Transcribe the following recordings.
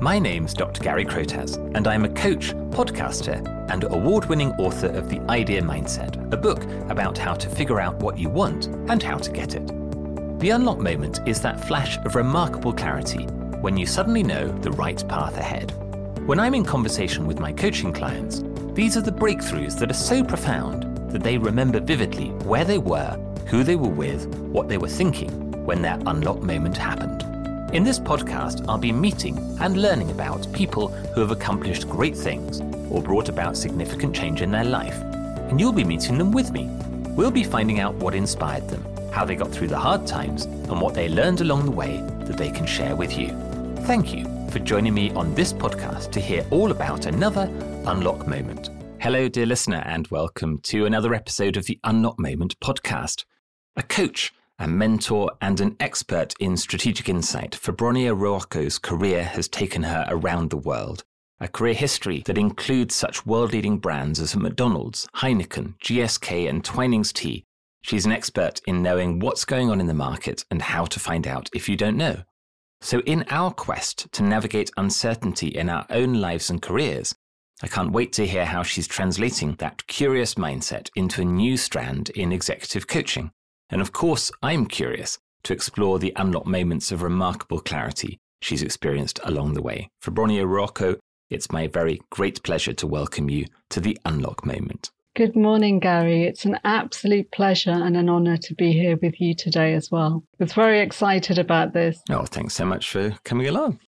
My name's Dr. Gary Crotaz, and I'm a coach, podcaster, and award winning author of The Idea Mindset, a book about how to figure out what you want and how to get it. The unlock moment is that flash of remarkable clarity when you suddenly know the right path ahead. When I'm in conversation with my coaching clients, these are the breakthroughs that are so profound that they remember vividly where they were, who they were with, what they were thinking when their unlock moment happened. In this podcast, I'll be meeting and learning about people who have accomplished great things or brought about significant change in their life. And you'll be meeting them with me. We'll be finding out what inspired them, how they got through the hard times, and what they learned along the way that they can share with you. Thank you for joining me on this podcast to hear all about another Unlock Moment. Hello, dear listener, and welcome to another episode of the Unlock Moment podcast. A coach a mentor and an expert in strategic insight, Febronia Ruocco's career has taken her around the world. A career history that includes such world leading brands as McDonald's, Heineken, GSK, and Twinings Tea. She's an expert in knowing what's going on in the market and how to find out if you don't know. So, in our quest to navigate uncertainty in our own lives and careers, I can't wait to hear how she's translating that curious mindset into a new strand in executive coaching. And of course, I'm curious to explore the unlocked moments of remarkable clarity she's experienced along the way. Febronia Ruocco, it's my very great pleasure to welcome you to the Unlock Moment. Good morning, Gary. It's an absolute pleasure and an honor to be here with you today as well. I was very excited about this. Oh, thanks so much for coming along.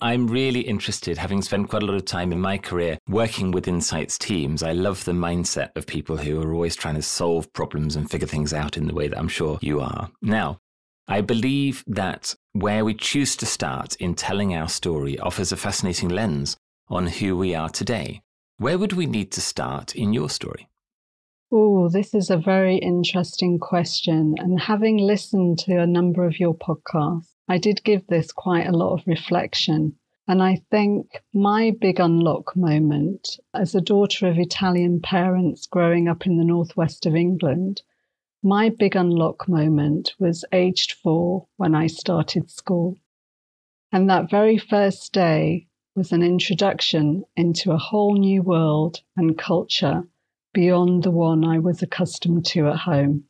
I'm really interested, having spent quite a lot of time in my career working with insights teams. I love the mindset of people who are always trying to solve problems and figure things out in the way that I'm sure you are. Now, I believe that where we choose to start in telling our story offers a fascinating lens on who we are today. Where would we need to start in your story? Oh, this is a very interesting question. And having listened to a number of your podcasts, I did give this quite a lot of reflection. And I think my big unlock moment as a daughter of Italian parents growing up in the northwest of England, my big unlock moment was aged four when I started school. And that very first day was an introduction into a whole new world and culture beyond the one I was accustomed to at home.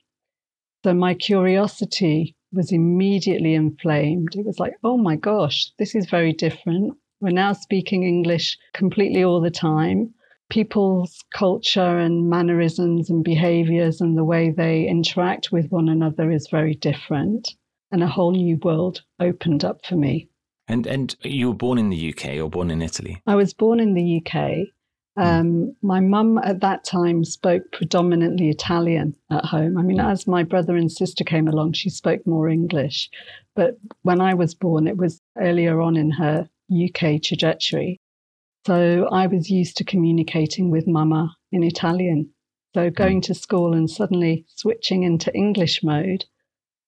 So my curiosity was immediately inflamed. It was like, oh my gosh, this is very different. We're now speaking English completely all the time. People's culture and mannerisms and behaviors and the way they interact with one another is very different. And a whole new world opened up for me. And and you were born in the UK or born in Italy? I was born in the UK. Hmm. Um, my mum at that time spoke predominantly Italian at home. I mean, as my brother and sister came along, she spoke more English. But when I was born, it was earlier on in her UK trajectory. So I was used to communicating with mama in Italian. So hmm. going to school and suddenly switching into English mode,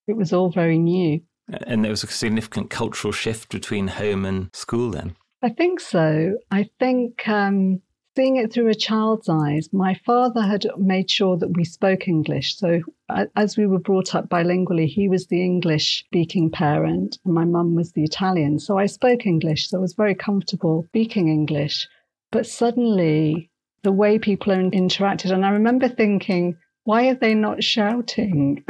it was all very new. And there was a significant cultural shift between home and school then? I think so. I think um, seeing it through a child's eyes, my father had made sure that we spoke English. So, as we were brought up bilingually, he was the English speaking parent and my mum was the Italian. So, I spoke English. So, I was very comfortable speaking English. But suddenly, the way people interacted, and I remember thinking, why are they not shouting?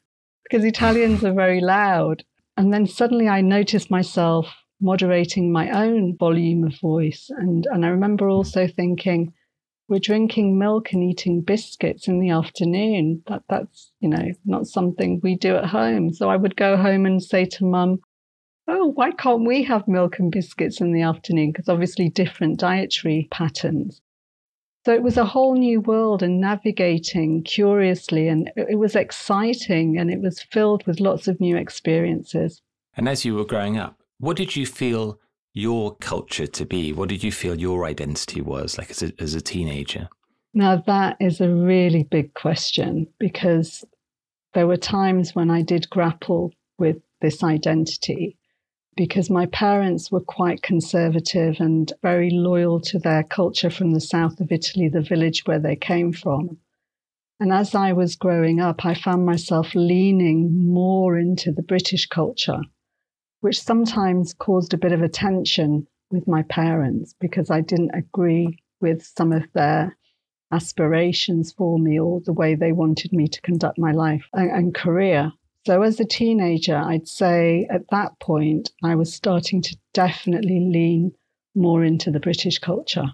because Italians are very loud. And then suddenly I noticed myself moderating my own volume of voice. And, and I remember also thinking, we're drinking milk and eating biscuits in the afternoon. That that's, you know, not something we do at home. So I would go home and say to mum, Oh, why can't we have milk and biscuits in the afternoon? Because obviously different dietary patterns. So it was a whole new world and navigating curiously, and it was exciting and it was filled with lots of new experiences. And as you were growing up, what did you feel your culture to be? What did you feel your identity was like as a, as a teenager? Now, that is a really big question because there were times when I did grapple with this identity because my parents were quite conservative and very loyal to their culture from the south of Italy, the village where they came from. And as I was growing up, I found myself leaning more into the British culture which sometimes caused a bit of a tension with my parents because I didn't agree with some of their aspirations for me or the way they wanted me to conduct my life and, and career. So, as a teenager, I'd say at that point, I was starting to definitely lean more into the British culture.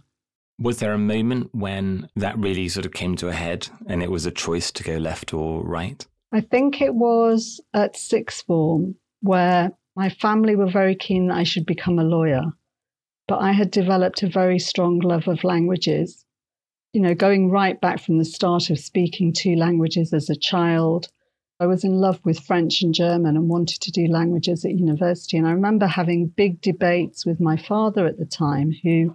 Was there a moment when that really sort of came to a head and it was a choice to go left or right? I think it was at sixth form where my family were very keen that I should become a lawyer. But I had developed a very strong love of languages. You know, going right back from the start of speaking two languages as a child, I was in love with French and German and wanted to do languages at university. And I remember having big debates with my father at the time, who,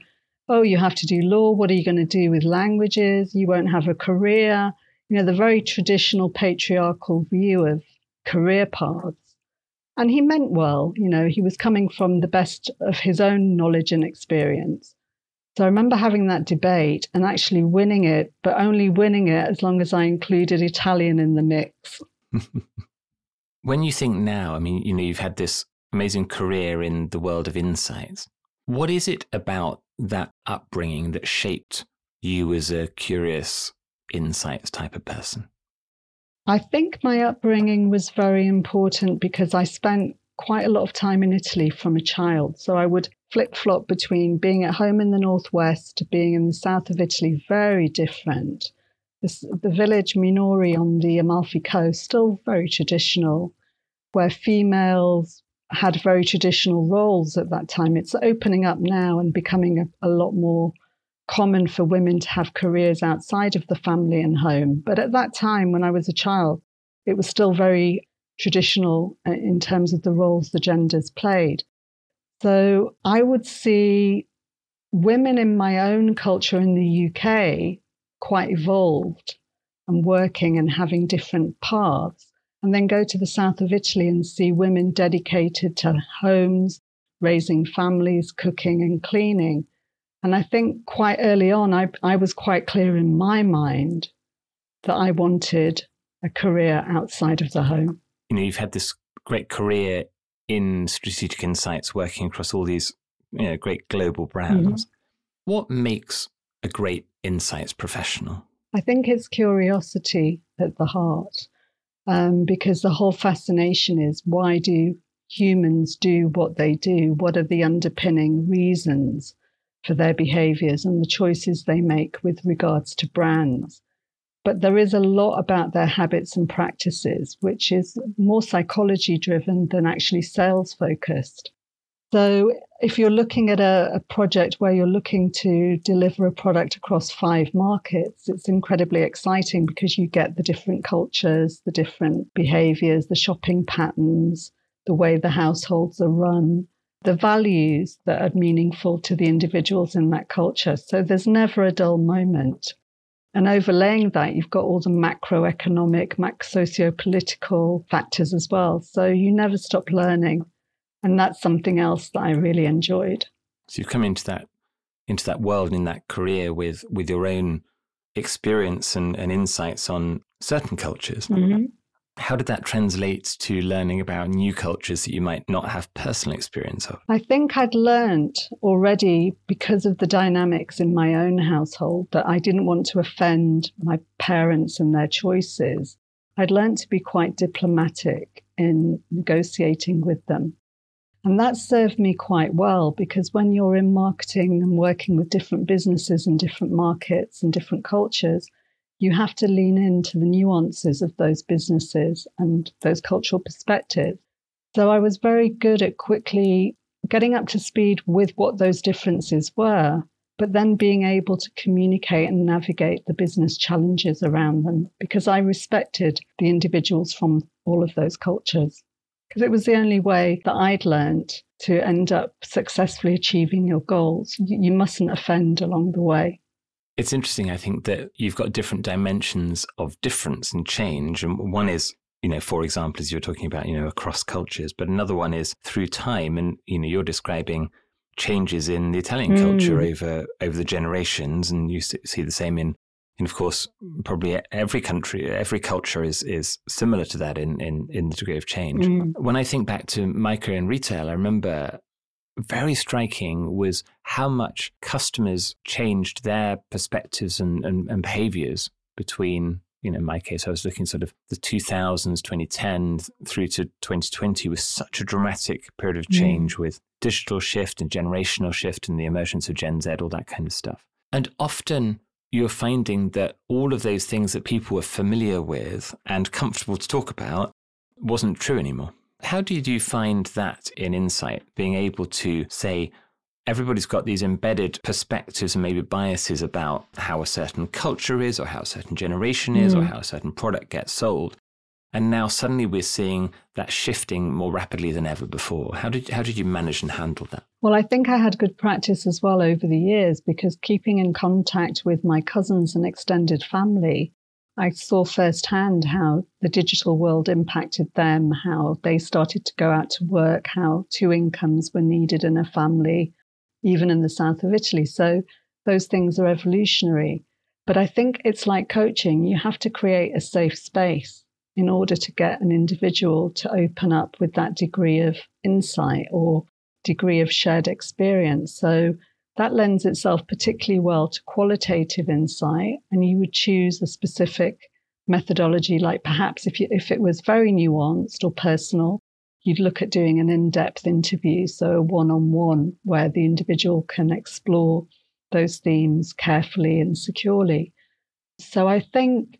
oh, you have to do law. What are you going to do with languages? You won't have a career. You know, the very traditional patriarchal view of career paths. And he meant well, you know, he was coming from the best of his own knowledge and experience. So I remember having that debate and actually winning it, but only winning it as long as I included Italian in the mix. when you think now, I mean, you know, you've had this amazing career in the world of insights. What is it about that upbringing that shaped you as a curious insights type of person? I think my upbringing was very important because I spent quite a lot of time in Italy from a child. So I would flip flop between being at home in the northwest to being in the south of Italy, very different. This, the village Minori on the Amalfi Coast, still very traditional, where females had very traditional roles at that time. It's opening up now and becoming a, a lot more common for women to have careers outside of the family and home. But at that time, when I was a child, it was still very traditional uh, in terms of the roles the genders played. So I would see women in my own culture in the UK quite evolved and working and having different paths, and then go to the south of Italy and see women dedicated to homes, raising families, cooking and cleaning. And I think quite early on, I, I was quite clear in my mind that I wanted a career outside of the home. You know, you've had this great career in strategic insights, working across all these you know, great global brands. Mm-hmm. What makes a great insights professional? I think it's curiosity at the heart, um, because the whole fascination is why do humans do what they do? What are the underpinning reasons for their behaviors and the choices they make with regards to brands? But there is a lot about their habits and practices, which is more psychology driven than actually sales focused. So, if you're looking at a, a, project where you're looking to deliver a product across five markets, it's incredibly exciting because you get the different cultures, the different behaviors, the shopping patterns, the way the households are run, the values that are meaningful to the individuals in that culture. So, there's never a dull moment. And overlaying that, you've got all the macroeconomic, mac socio-political factors as well. So you never stop learning. And that's something else that I really enjoyed. So you've come into that into that world and in that career with with your own experience and, and insights on certain cultures. Mm-hmm. How did that translate to learning about new cultures that you might not have personal experience of? I think I'd learned already because of the dynamics in my own household that I didn't want to offend my parents and their choices. I'd learned to be quite diplomatic in negotiating with them. And that served me quite well because when you're in marketing and working with different businesses and different markets and different cultures, you have to lean into the nuances of those businesses and those cultural perspectives. So I was very good at quickly getting up to speed with what those differences were, but then being able to communicate and navigate the business challenges around them because I respected the individuals from all of those cultures. Because it was the only way that I'd learned to end up successfully achieving your goals. You, mustn't offend along the way. It's interesting, I think, that you've got different dimensions of difference and change. And one is, you know, for example, as you're talking about, you know, across cultures, but another one is through time. And, you know, you're describing changes in the Italian mm. culture over over the generations, and you see the same in, and of course, probably every country, every culture is is similar to that in in, in the degree of change. Mm. When I think back to my career in retail, I remember very striking was how much customers changed their perspectives and, and, and behaviors between you know, in my case, I was looking sort of the 2000s, 2010 through to 2020 was such a dramatic period of change mm. with digital shift and generational shift and the emergence of Gen Z, all that kind of stuff. And often you're finding that all of those things that people were familiar with and comfortable to talk about wasn't true anymore. How did you find that in Insight, being able to say, everybody's got these embedded perspectives and maybe biases about how a certain culture is or how a certain generation is mm. or how a certain product gets sold. And now suddenly we're seeing that shifting more rapidly than ever before. How did, how did you manage and handle that? Well, I think I had good practice as well over the years because keeping in contact with my cousins and extended family, I saw firsthand how the digital world impacted them, how they started to go out to work, how two incomes were needed in a family, even in the south of Italy. So those things are evolutionary. But I think it's like coaching. You have to create a safe space in order to get an individual to open up with that degree of insight or degree of shared experience. So that lends itself particularly well to qualitative insight. And you would choose a specific methodology, like perhaps if, you, if it was very nuanced or personal, you'd look at doing an in depth interview, so a one on one, where the individual can explore those themes carefully and securely. So I think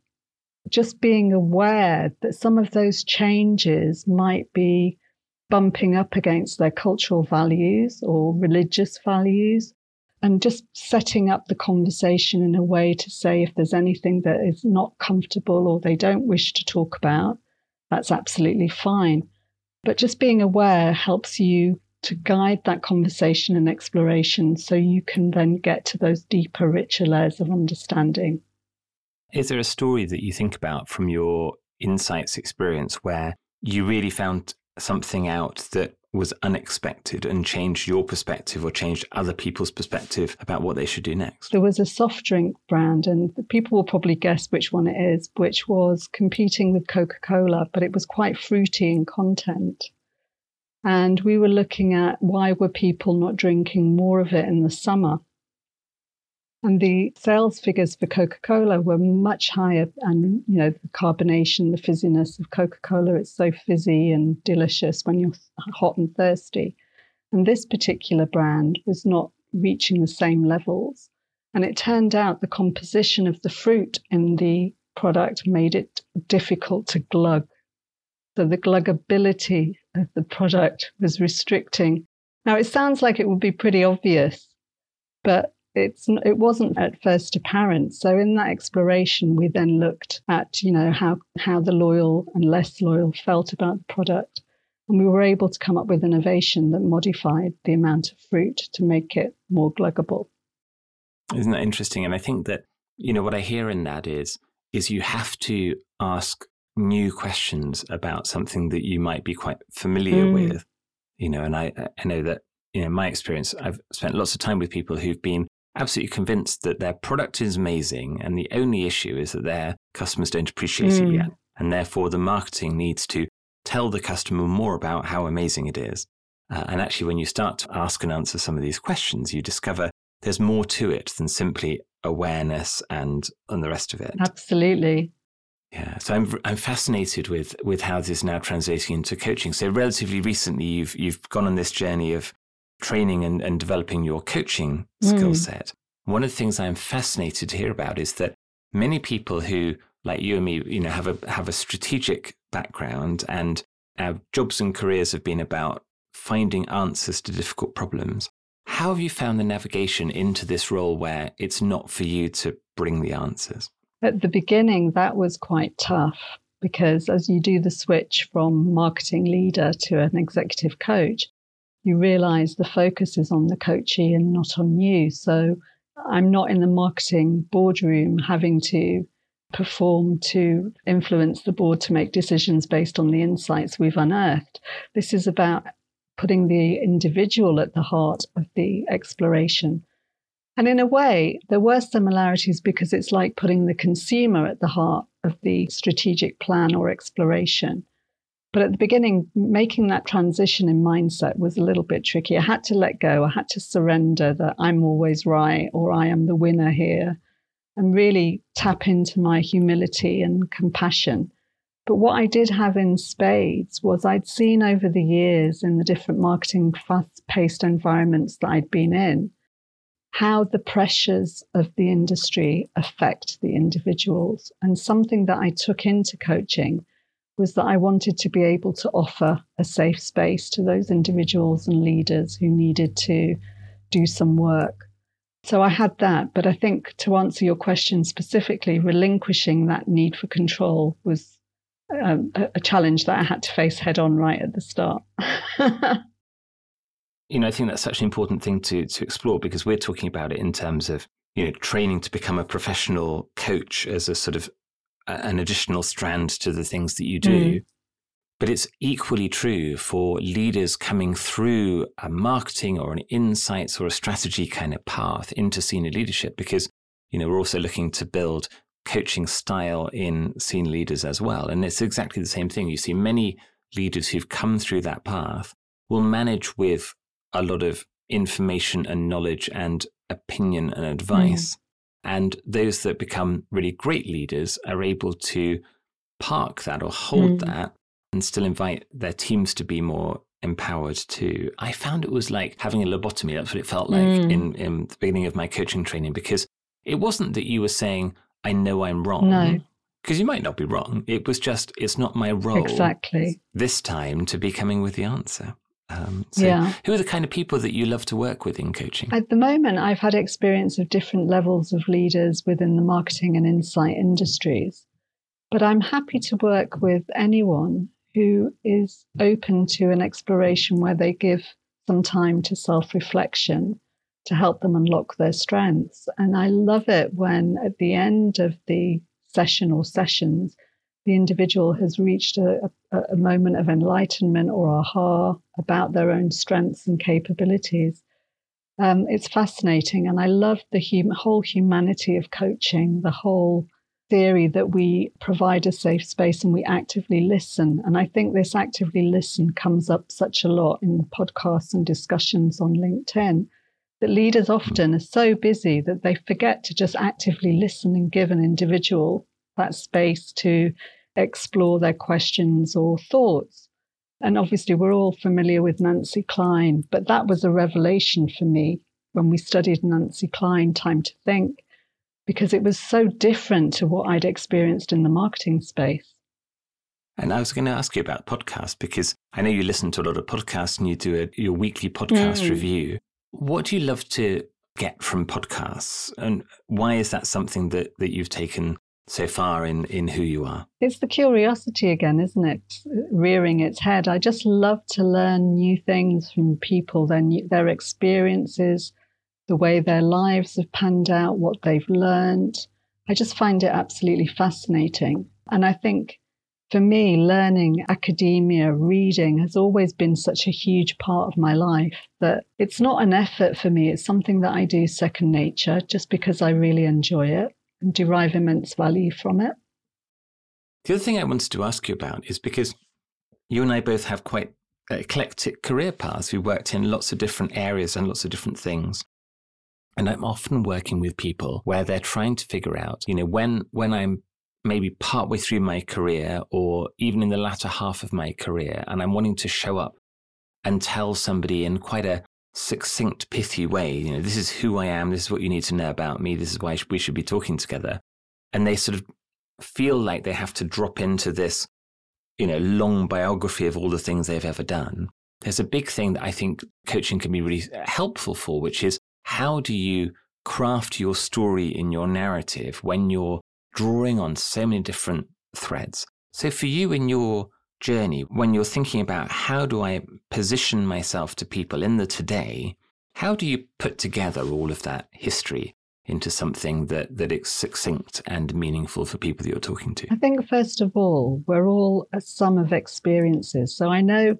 just being aware that some of those changes might be bumping up against their cultural values or religious values, and just setting up the conversation in a way to say if there's anything that is not comfortable or they don't wish to talk about, that's absolutely fine. But just being aware helps you to guide that conversation and exploration so you can then get to those deeper, richer layers of understanding. Is there a story that you think about from your insights experience where you really found something out that was unexpected and changed your perspective or changed other people's perspective about what they should do next? There was a soft drink brand, and people will probably guess which one it is, which was competing with Coca Cola, but it was quite fruity in content. And we were looking at why were people not drinking more of it in the summer? And the sales figures for Coca Cola were much higher. And, you know, the carbonation, the fizziness of Coca Cola, it's so fizzy and delicious when you're hot and thirsty. And this particular brand was not reaching the same levels. And it turned out the composition of the fruit in the product made it difficult to glug. So the gluggability of the product was restricting. Now, it sounds like it would be pretty obvious, but it's it wasn't at first apparent. So in that exploration, we then looked at you know how how the loyal and less loyal felt about the product, and we were able to come up with innovation that modified the amount of fruit to make it more gluggable. Isn't that interesting? And I think that you know what I hear in that is is you have to ask new questions about something that you might be quite familiar mm. with. You know, and I I know that you know, my experience, I've spent lots of time with people who've been absolutely convinced that their product is amazing and the only issue is that their customers don't appreciate mm. it hmm. yet. And therefore, the marketing needs to tell the customer more about how amazing it is. Uh, and actually, when you start to ask and answer some of these questions, you discover there's more to it than simply awareness and, and the rest of it. Absolutely. Yeah, so I'm I'm fascinated with with how this is now translating into coaching. So relatively recently, you've you've gone on this journey of training and, and developing your coaching skill mm. set. One of the things I'm fascinated to hear about is that many people who, like you and me, you know, have a have a strategic background and our jobs and careers have been about finding answers to difficult problems. How have you found the navigation into this role where it's not for you to bring the answers? At the beginning, that was quite tough because as you do the switch from marketing leader to an executive coach, you realize the focus is on the coachee and not on you. So I'm not in the marketing boardroom having to perform to influence the board to make decisions based on the insights we've unearthed. This is about putting the individual at the heart of the exploration. And in a way, there were similarities because it's like putting the consumer at the heart of the strategic plan or exploration. But at the beginning, making that transition in mindset was a little bit tricky. I had to let go, I had to surrender that I'm always right or I am the winner here, and really tap into my humility and compassion. But what I did have in spades was I'd seen over the years in the different marketing fast paced environments that I'd been in how the pressures of the industry affect the individuals. And something that I took into coaching was that I wanted to be able to offer a safe space to those individuals and leaders who needed to do some work. So I had that. But I think to answer your question specifically, relinquishing that need for control was um, a challenge that I had to face head on right at the start. you know, I think that's such an important thing to to explore because we're talking about it in terms of you know training to become a professional coach as a sort of an additional strand to the things that you do. Mm. But it's equally true for leaders coming through a marketing or an insights or a strategy kind of path into senior leadership because, you know, we're also looking to build coaching style in senior leaders as well. And it's exactly the same thing. You see many leaders who've come through that path will manage with a lot of information and knowledge and opinion and advice. Mm. And those that become really great leaders are able to park that or hold mm. that and still invite their teams to be more empowered too. I found it was like having a lobotomy. That's what it felt like mm. in, in the beginning of my coaching training because it wasn't that you were saying, I know I'm wrong. No. Because you might not be wrong. It was just, it's not my role. Exactly. This time to be coming with the answer. Um, so, yeah. who are the kind of people that you love to work with in coaching? At the moment, I've had experience of different levels of leaders within the marketing and insight industries, but I'm happy to work with anyone who is open to an exploration where they give some time to self reflection to help them unlock their strengths. And I love it when at the end of the session or sessions, the individual has reached a, a, a, moment of enlightenment or aha about their own strengths and capabilities. Um, it's fascinating. And I love the hum- whole humanity of coaching, the whole theory that we provide a safe space and we actively listen. And I think this actively listen comes up such a lot in podcasts and discussions on LinkedIn that leaders often are so busy that they forget to just actively listen and give an individual that space to explore their questions or thoughts. And obviously, we're all familiar with Nancy Kline, but that was a revelation for me when we studied Nancy Kline, Time to Think, because it was so different to what I'd experienced in the marketing space. And I was going to ask you about podcasts because I know you listen to a lot of podcasts and you do a, your weekly podcast mm. review. What do you love to get from podcasts, and why is that something that that you've taken so far in, in who you are? It's the curiosity again, isn't it? Rearing its head. I just love to learn new things from people, their, their experiences, the way their lives have panned out, what they've learned. I just find it absolutely fascinating. And I think for me, learning, academia, reading has always been such a huge part of my life that it's not an effort for me. It's something that I do second nature just because I really enjoy it derive immense value from it. The other thing I wanted to ask you about is because you and I both have quite eclectic career paths. We worked in lots of different areas and lots of different things. And I'm often working with people where they're trying to figure out, you know, when when I'm maybe partway through my career or even in the latter half of my career and I'm wanting to show up and tell somebody in quite a succinct, pithy way. You know, this is who I am. This is what you need to know about me. This is why we should be talking together. And they sort of feel like they have to drop into this, you know, long biography of all the things they've ever done. There's a big thing that I think coaching can be really uh, helpful for, which is how do you craft your story in your narrative when you're drawing on so many different threads? So for you in your journey, when you're thinking about how do I position myself to people in the today, how do you put together all of that history into something that, that is succinct and meaningful for people that you're talking to? I think, first of all, we're all a sum of experiences. So I know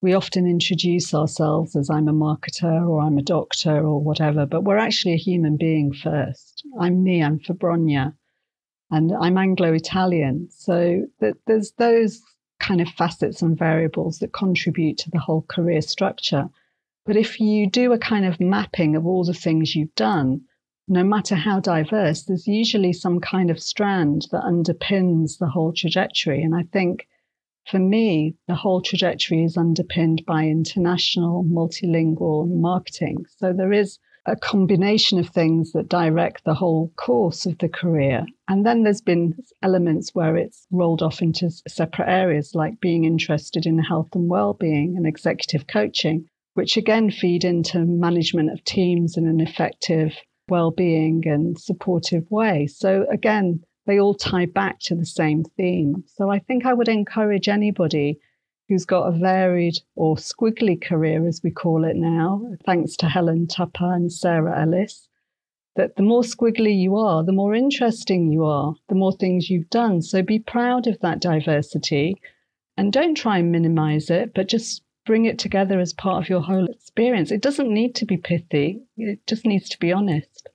we often introduce ourselves as I'm a marketer or I'm a doctor or whatever, but we're actually a human being first. I'm me, I'm Febronia, and I'm Anglo Italian. So there's those kind of facets and variables that contribute to the whole career structure. But if you do a kind of mapping of all the things you've done, no matter how diverse, there's usually some kind of strand that underpins the whole trajectory. And I think for me, the whole trajectory is underpinned by international, multilingual marketing. So there is a combination of things that direct the whole course of the career. And then there's been elements where it's rolled off into separate areas, like being interested in health and well-being and executive coaching, which again feed into management of teams in an effective well-being and supportive way. So again, they all tie back to the same theme. So I think I would encourage anybody who's got a varied or squiggly career, as we call it now, thanks to Helen Tupper and Sarah Ellis, that the more squiggly you are, the more interesting you are, the more things you've done. So be proud of that diversity and don't try and minimize it, but just bring it together as part of your whole experience. It doesn't need to be pithy, it just needs to be honest.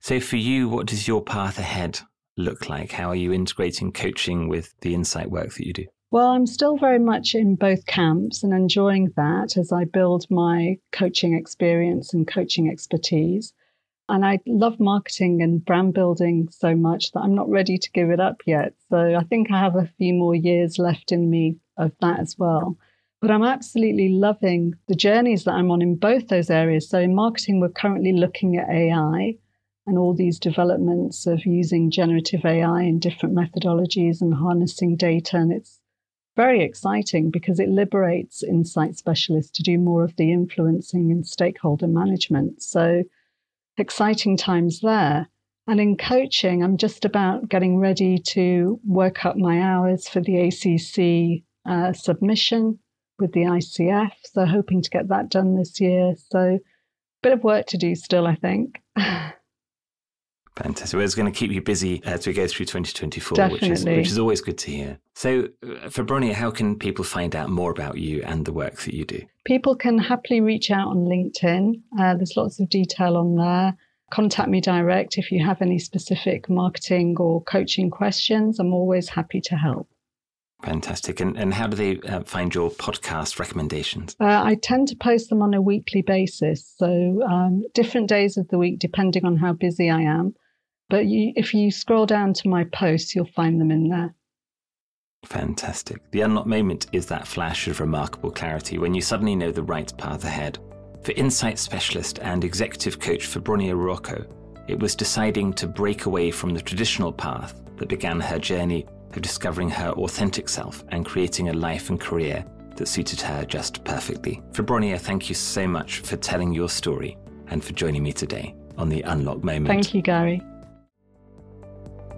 So, for you, what does your path ahead look like? How are you integrating coaching with the insight work that you do? Well, I'm still very much in both camps and enjoying that as I build my coaching experience and coaching expertise. And I love marketing and brand building so much that I'm not ready to give it up yet. So I think I have a few more years left in me of that as well. But I'm absolutely loving the journeys that I'm on in both those areas. So in marketing, we're currently looking at AI and all these developments of using generative AI in different methodologies and harnessing data. And it's very exciting because it liberates insight specialists to do more of the influencing and stakeholder management. So, exciting times there. And in coaching, I'm just about getting ready to work up my hours for the ACC uh, submission with the ICF. So, hoping to get that done this year. So, a bit of work to do still, I think. Fantastic. Well, it's going to keep you busy as we go through 2024, which is, which is always good to hear. So, uh, Febronia, how can people find out more about you and the work that you do? People can happily reach out on LinkedIn. Uh, there's lots of detail on there. Contact me direct if you have any specific marketing or coaching questions. I'm always happy to help. Fantastic. And, and how do they uh, find your podcast recommendations? Uh, I tend to post them on a weekly basis. So, um, different days of the week, depending on how busy I am. But you, if you scroll down to my posts, you'll find them in there. Fantastic. The unlock moment is that flash of remarkable clarity when you suddenly know the right path ahead. For insight specialist and executive coach Febronia Ruocco, it was deciding to break away from the traditional path that began her journey of discovering her authentic self and creating a life and career that suited her just perfectly. Febronia, thank you so much for telling your story and for joining me today on the Unlock Moment. Thank you, Gary.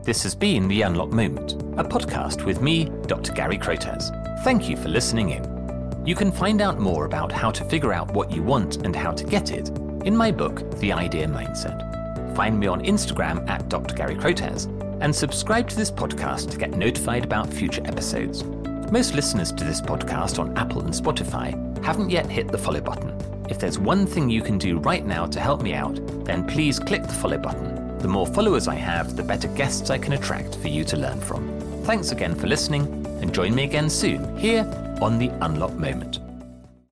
This has been The Unlock Moment, a podcast with me, Dr. Gary Crotaz. Thank you for listening in. You can find out more about how to figure out what you want and how to get it in my book, The Idea Mindset. Find me on Instagram at Dr. Gary Crotaz and subscribe to this podcast to get notified about future episodes. Most listeners to this podcast on Apple and Spotify haven't yet hit the follow button. If there's one thing you can do right now to help me out, then please click the follow button the more followers I have, the better guests I can attract for you to learn from. Thanks again for listening, and join me again soon here on The Unlock Moment.